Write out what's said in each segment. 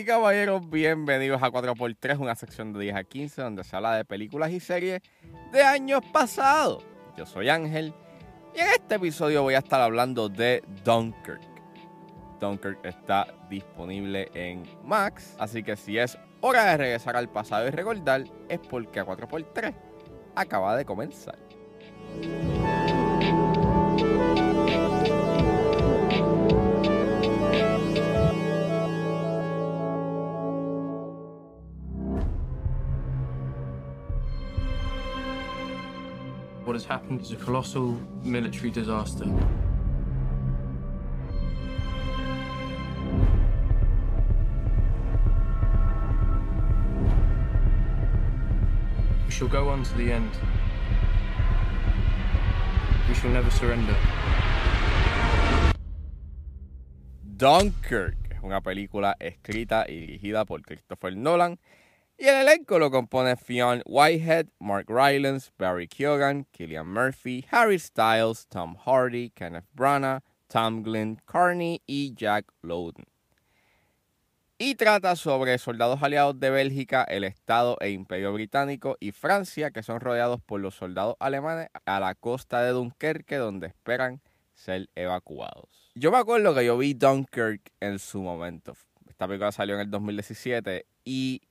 Caballeros, bienvenidos a 4x3, una sección de 10 a 15 donde se habla de películas y series de años pasados. Yo soy Ángel y en este episodio voy a estar hablando de Dunkirk. Dunkirk está disponible en Max, así que si es hora de regresar al pasado y recordar, es porque a 4x3 acaba de comenzar. Has happened is a colossal military disaster. We shall go on to the end. We shall never surrender. Dunkirk una película escrita y dirigida por Christopher Nolan y el elenco lo compone Fionn Whitehead, Mark Rylance, Barry Keoghan, Killian Murphy, Harry Styles, Tom Hardy, Kenneth Branagh, Tom Glenn Carney y Jack Lowden. Y trata sobre soldados aliados de Bélgica, el Estado e Imperio Británico y Francia que son rodeados por los soldados alemanes a la costa de Dunkerque donde esperan ser evacuados. Yo me acuerdo que yo vi Dunkirk en su momento. Esta película salió en el 2017 y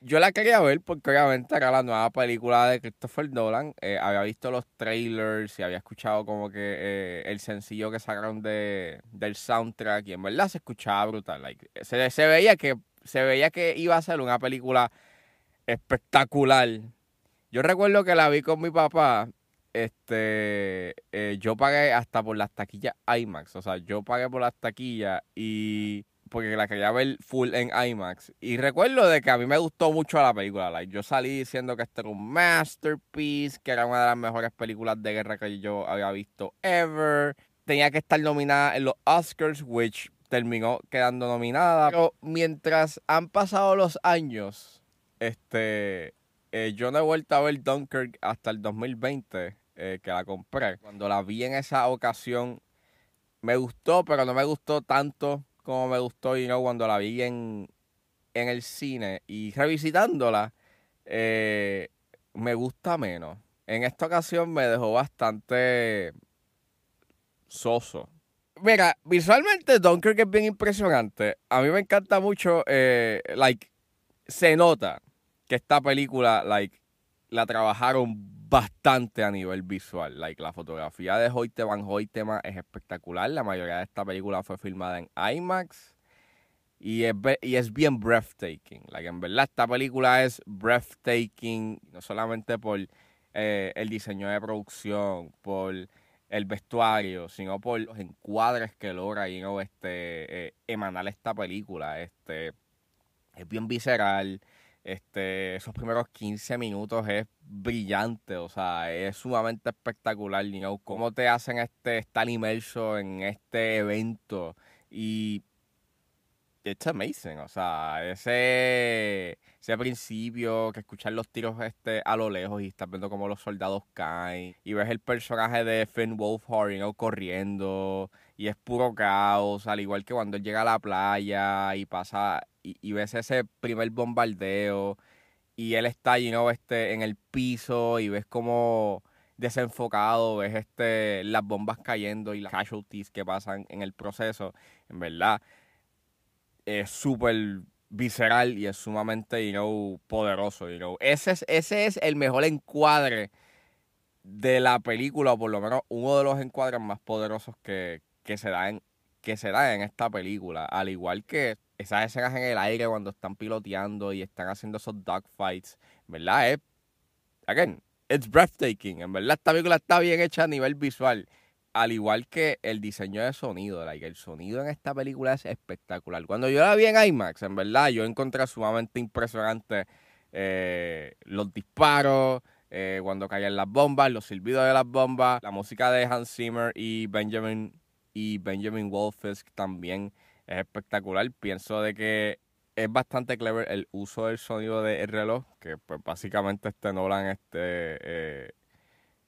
yo la quería ver porque obviamente era la nueva película de Christopher Nolan. Eh, había visto los trailers y había escuchado como que eh, el sencillo que sacaron de, del soundtrack y en verdad se escuchaba brutal. Like, se, se, veía que, se veía que iba a ser una película espectacular. Yo recuerdo que la vi con mi papá. Este, eh, yo pagué hasta por las taquillas IMAX. O sea, yo pagué por las taquillas y porque la quería ver full en IMAX. Y recuerdo de que a mí me gustó mucho la película. Yo salí diciendo que este era un masterpiece, que era una de las mejores películas de guerra que yo había visto ever. Tenía que estar nominada en los Oscars, which terminó quedando nominada. Pero mientras han pasado los años, este, eh, yo no he vuelto a ver Dunkirk hasta el 2020, eh, que la compré. Cuando la vi en esa ocasión, me gustó, pero no me gustó tanto como me gustó y no cuando la vi en, en el cine y revisitándola eh, me gusta menos. En esta ocasión me dejó bastante soso. Mira, visualmente Dunkirk es bien impresionante. A mí me encanta mucho, eh, like, se nota que esta película, like, la trabajaron bastante a nivel visual. Like, la fotografía de Hoyte Van Hoytema es espectacular. La mayoría de esta película fue filmada en IMAX. Y es, y es bien breathtaking. Like, en verdad, esta película es breathtaking, no solamente por eh, el diseño de producción, por el vestuario, sino por los encuadres que logra you know, este, eh, emanar esta película. Este, es bien visceral. Este, esos primeros 15 minutos es brillante, o sea, es sumamente espectacular, you cómo te hacen este, estar inmerso en este evento. Y it's amazing, o sea, ese, ese principio que escuchar los tiros este, a lo lejos y estás viendo cómo los soldados caen y ves el personaje de Finn Wolfhard, corriendo y es puro caos, al igual que cuando él llega a la playa y pasa y, ves ese primer bombardeo y él está you know, este, en el piso y ves como desenfocado, ves este, las bombas cayendo y las casualties que pasan en el proceso, en verdad es súper visceral y es sumamente you know, poderoso. You know. ese, es, ese es el mejor encuadre de la película, o por lo menos uno de los encuadres más poderosos que, que se da en, que se da en esta película. Al igual que esas escenas en el aire cuando están piloteando y están haciendo esos dogfights, ¿verdad? Es, again, it's breathtaking. En verdad, esta película está bien hecha a nivel visual. Al igual que el diseño de sonido, like, el sonido en esta película es espectacular. Cuando yo la vi en IMAX, en verdad, yo encontré sumamente impresionante eh, los disparos, eh, cuando caían las bombas, los silbidos de las bombas, la música de Hans Zimmer y Benjamin y Benjamin Wolfisk también es espectacular. Pienso de que es bastante clever el uso del sonido del reloj, que pues básicamente este Nolan este eh,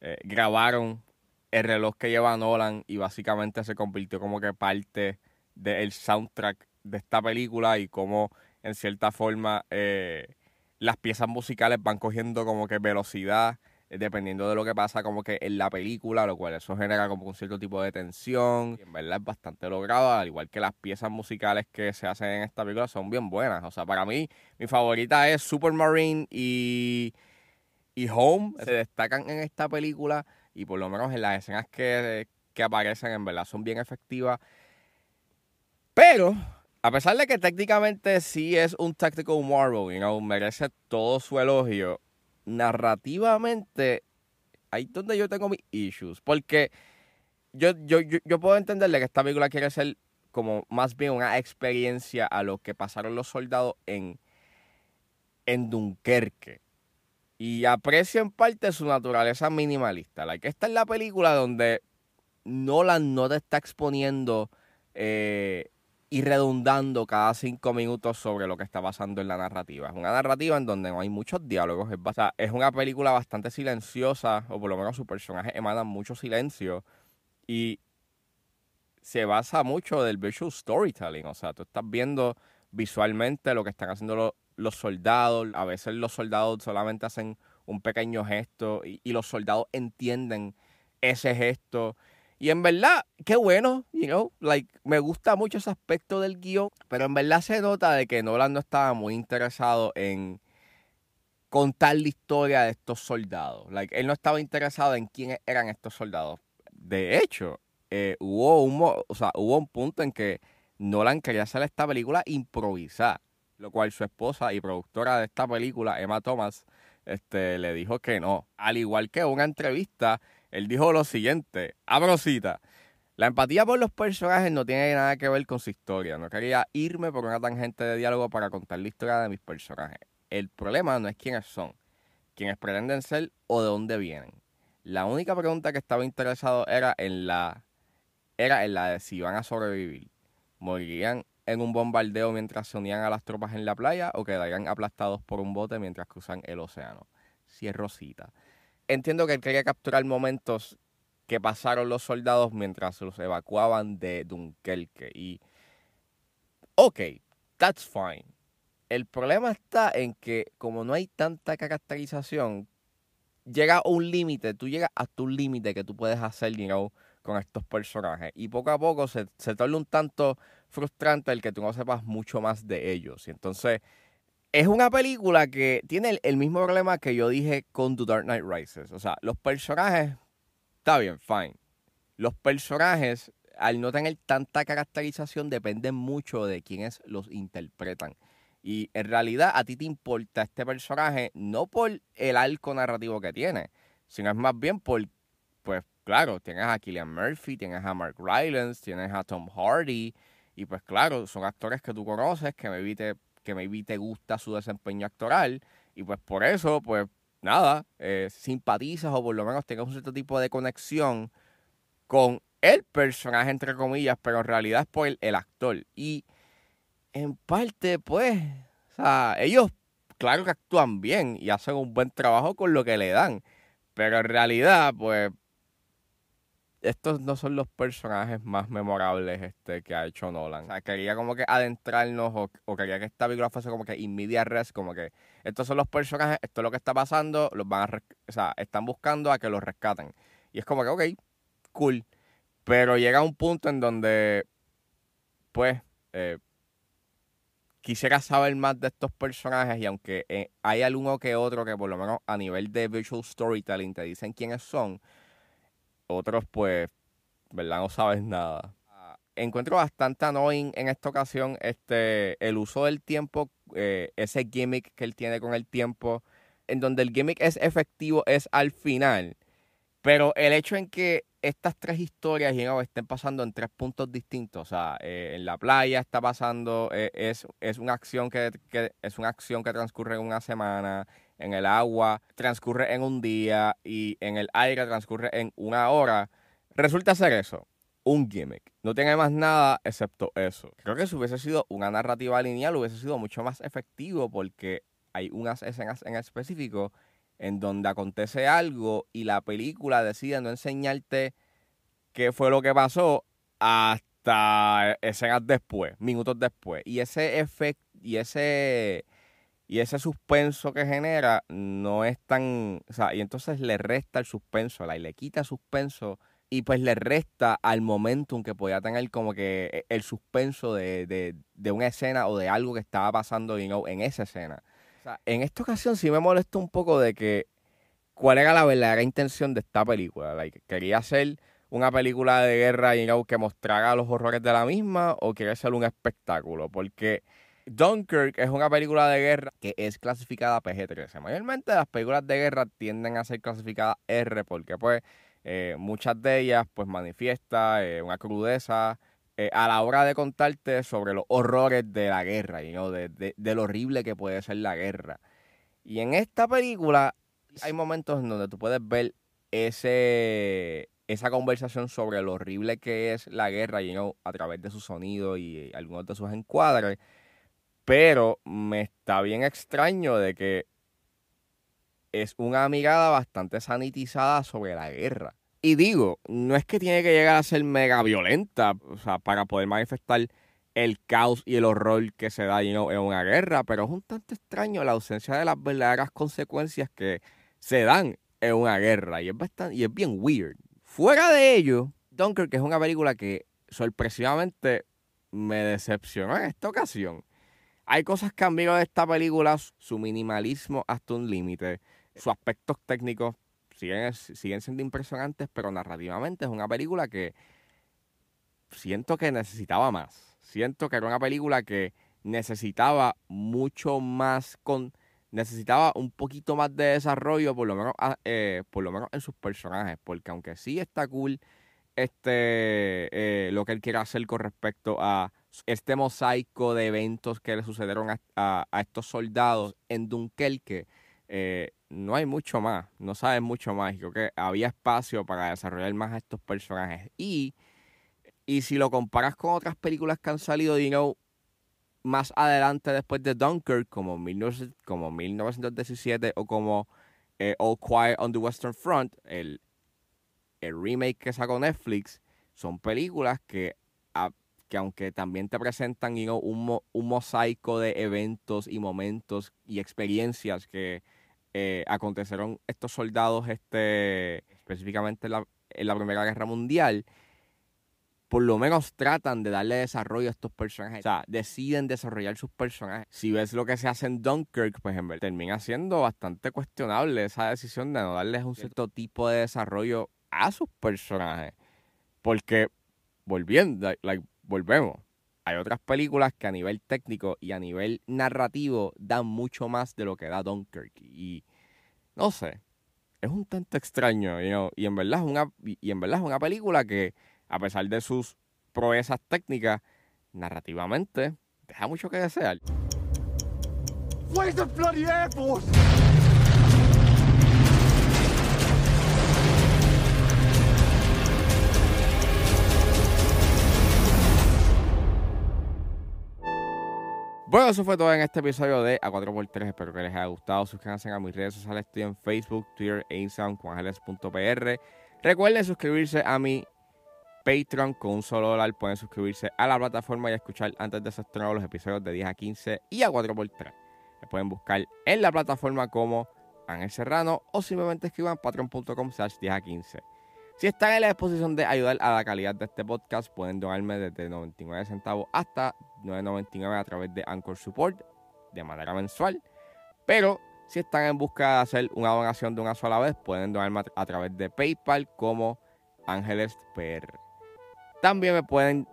eh, grabaron el reloj que lleva Nolan y básicamente se convirtió como que parte del soundtrack de esta película y como en cierta forma, eh, las piezas musicales van cogiendo como que velocidad dependiendo de lo que pasa como que en la película, lo cual eso genera como un cierto tipo de tensión. Y en verdad es bastante logrado, al igual que las piezas musicales que se hacen en esta película son bien buenas. O sea, para mí, mi favorita es Supermarine y, y Home. Se destacan en esta película y por lo menos en las escenas que, que aparecen, en verdad son bien efectivas. Pero a pesar de que técnicamente sí es un tactical marvel, you know, merece todo su elogio, narrativamente ahí es donde yo tengo mis issues. Porque yo, yo, yo, puedo entenderle que esta película quiere ser como más bien una experiencia a lo que pasaron los soldados en, en Dunkerque. Y aprecio en parte su naturaleza minimalista. Like, esta es la película donde Nolan no te está exponiendo eh, y redundando cada cinco minutos sobre lo que está pasando en la narrativa. Es una narrativa en donde no hay muchos diálogos. Es, es una película bastante silenciosa, o por lo menos sus personajes emanan mucho silencio. Y se basa mucho del visual storytelling. O sea, tú estás viendo visualmente lo que están haciendo los, soldados. A veces los soldados solamente hacen un pequeño gesto y los soldados entienden ese gesto y en verdad, qué bueno, you know, like, me gusta mucho ese aspecto del guion, pero en verdad se nota de que Nolan no estaba muy interesado en contar la historia de estos soldados. Like, él no estaba interesado en quiénes eran estos soldados. De hecho, eh, hubo, un, o sea, hubo un punto en que Nolan quería hacer esta película improvisar, lo cual su esposa y productora de esta película, Emma Thomas, este, le dijo que no. Al igual que una entrevista él dijo lo siguiente, abro cita. La empatía por los personajes no tiene nada que ver con su historia. No quería irme por una tangente de diálogo para contar la historia de mis personajes. El problema no es quiénes son, quiénes pretenden ser o de dónde vienen. La única pregunta que estaba interesado era en la era en la de si iban a sobrevivir. ¿Morirían en un bombardeo mientras se unían a las tropas en la playa o quedarían aplastados por un bote mientras cruzan el océano? Cierro cita entiendo que él quería capturar momentos que pasaron los soldados mientras los evacuaban de Dunkerque. Y, ok, that's fine. El problema está en que como no hay tanta caracterización, llega a un límite, tú llegas a tu límite que tú puedes hacer, you con estos personajes. Y poco a poco se, se torna un tanto frustrante el que tú no sepas mucho más de ellos. Y entonces es una película que tiene el, mismo problema que yo dije con The Dark Knight Rises. O sea, los personajes, está bien, fine. Los personajes, al no tener tanta caracterización, dependen mucho de quienes los interpretan. Y en realidad a ti te importa este personaje no por el arco narrativo que tiene, sino es más bien por, pues claro, tienes a Killian Murphy, tienes a Mark Rylance, tienes a Tom Hardy, y pues claro, son actores que tú conoces, que me evite que maybe te gusta su desempeño actoral y pues por eso, pues nada, eh, simpatizas o por lo menos tengas un cierto tipo de conexión con el personaje, entre comillas, pero en realidad es por el, actor. Y en parte, pues, o sea, ellos, claro que actúan bien y hacen un buen trabajo con lo que le dan, pero en realidad, pues, estos no son los personajes más memorables este, que ha hecho Nolan. O sea, quería como que adentrarnos o, quería que esta película fuese como que inmedia res, como que estos son los personajes, esto es lo que está pasando, los van a, o sea, están buscando a que los rescaten. Y es como que, ok, cool. Pero llega un punto en donde, pues, eh, quisiera saber más de estos personajes y aunque eh, hay alguno que otro que por lo menos a nivel de visual storytelling te dicen quiénes son, otros pues, ¿verdad? No sabes nada. Encuentro bastante annoying en esta ocasión este, el uso del tiempo, eh, ese gimmick que él tiene con el tiempo, en donde el gimmick es efectivo es al final, pero el hecho en que estas tres historias estén pasando en tres puntos distintos, o sea, eh, en la playa está pasando, eh, es, es, una acción que, es una acción que transcurre en una semana, en el agua transcurre en un día y en el aire transcurre en una hora. Resulta ser eso, un gimmick. No tiene más nada excepto eso. Creo que si hubiese sido una narrativa lineal hubiese sido mucho más efectivo porque hay unas escenas en específico en donde acontece algo y la película decide no enseñarte qué fue lo que pasó hasta escenas después, minutos después. Y ese efecto, y ese, y ese suspenso que genera no es tan, o sea, y entonces le resta el suspenso, la, y le quita suspenso y pues le resta al momentum que podía tener como que e, el suspenso de, una escena o de algo que estaba pasando en esa escena. en esta ocasión sí me molesta un poco de que cuál era la verdadera intención de esta película. Like, quería hacer una película de guerra y que mostrara los horrores de la misma o quería ser un espectáculo, porque Dunkirk es una película de guerra que es clasificada PG-13. Mayormente las películas de guerra tienden a ser clasificadas R porque pues eh, muchas de ellas pues manifiesta eh, una crudeza eh, a la hora de contarte sobre los horrores de la guerra, y ¿no? de, de, lo horrible que puede ser la guerra. Y en esta película hay momentos en donde tú puedes ver ese, esa conversación sobre lo horrible que es la guerra y a través de su sonido y algunos de sus encuadres. Pero me está bien extraño de que es una mirada bastante sanitizada sobre la guerra. Y digo, no es que tiene que llegar a ser mega violenta, o sea, para poder manifestar el caos y el horror que se da en una guerra, pero es un tanto extraño la ausencia de las verdaderas consecuencias que se dan en una guerra y es bastante y es bien weird. Fuera de ello, Dunkirk es una película que sorpresivamente me decepcionó en esta ocasión. Hay cosas que han de esta película, su minimalismo hasta un límite, sus aspectos técnicos siguen, siguen siendo impresionantes, pero narrativamente es una película que siento que necesitaba más. Siento que era una película que necesitaba mucho más con necesitaba un poquito más de desarrollo por lo menos ah, eh, por lo menos en sus personajes porque aunque sí está cool este eh, lo que él quiere hacer con respecto a este mosaico de eventos que le sucedieron a, estos soldados en Dunkerque eh, no hay mucho más, no sabes mucho más. Creo que había espacio para desarrollar más a estos personajes. Y, y si lo comparas con otras películas que han salido, you know, más adelante después de Dunkirk, como, como 1917 o como eh, All Quiet on the Western Front, el, el remake que sacó Netflix, son películas que, que aunque también te presentan you know, un, un mosaico de eventos y momentos y experiencias que eh, acontecieron estos soldados este, específicamente en la, en la, Primera Guerra Mundial, por lo menos tratan de darle desarrollo a estos personajes. O sea, deciden desarrollar sus personajes. Si ves lo que se hace en Dunkirk, pues en verdad, termina siendo bastante cuestionable esa decisión de no darles un cierto tipo de desarrollo a sus personajes. Porque, volviendo, like, volvemos hay otras películas que a nivel técnico y a nivel narrativo dan mucho más de lo que da Dunkirk. Y no sé, es un tanto extraño, y en verdad es una y en verdad es una película que a pesar de sus proezas técnicas, narrativamente deja mucho que desear. Bueno, eso fue todo en este episodio de A4x3. Espero que les haya gustado. Suscríbanse a mis redes sociales. Estoy en Facebook, Twitter e Instagram, juangeles.pr. Recuerden suscribirse a mi Patreon con un solo dólar. Pueden suscribirse a la plataforma y escuchar antes de ser estrenados los episodios de 10 a 15 y a 4x3. Me pueden buscar en la plataforma como Ángel Serrano o simplemente escriban patreon.com slash 10 a 15. Si están en la disposición de ayudar a la calidad de este podcast, pueden donarme desde 99 centavos hasta 9.99 a través de Anchor Support de manera mensual. Pero si están en busca de hacer una donación de una sola vez, pueden donarme a través de PayPal como Ángeles PR. También me pueden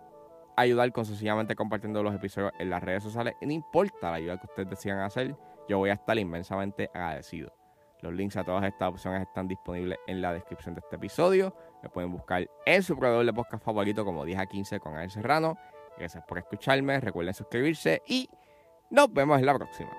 ayudar con sencillamente compartiendo los episodios en las redes sociales. No importa la ayuda que ustedes decidan hacer, yo voy a estar inmensamente agradecido. Los links a todas estas opciones están disponibles en la descripción de este episodio. Me pueden buscar en su proveedor de podcast favorito como 10 a 15 con Ángel Serrano. Gracias por escucharme. Recuerden suscribirse y nos vemos en la próxima.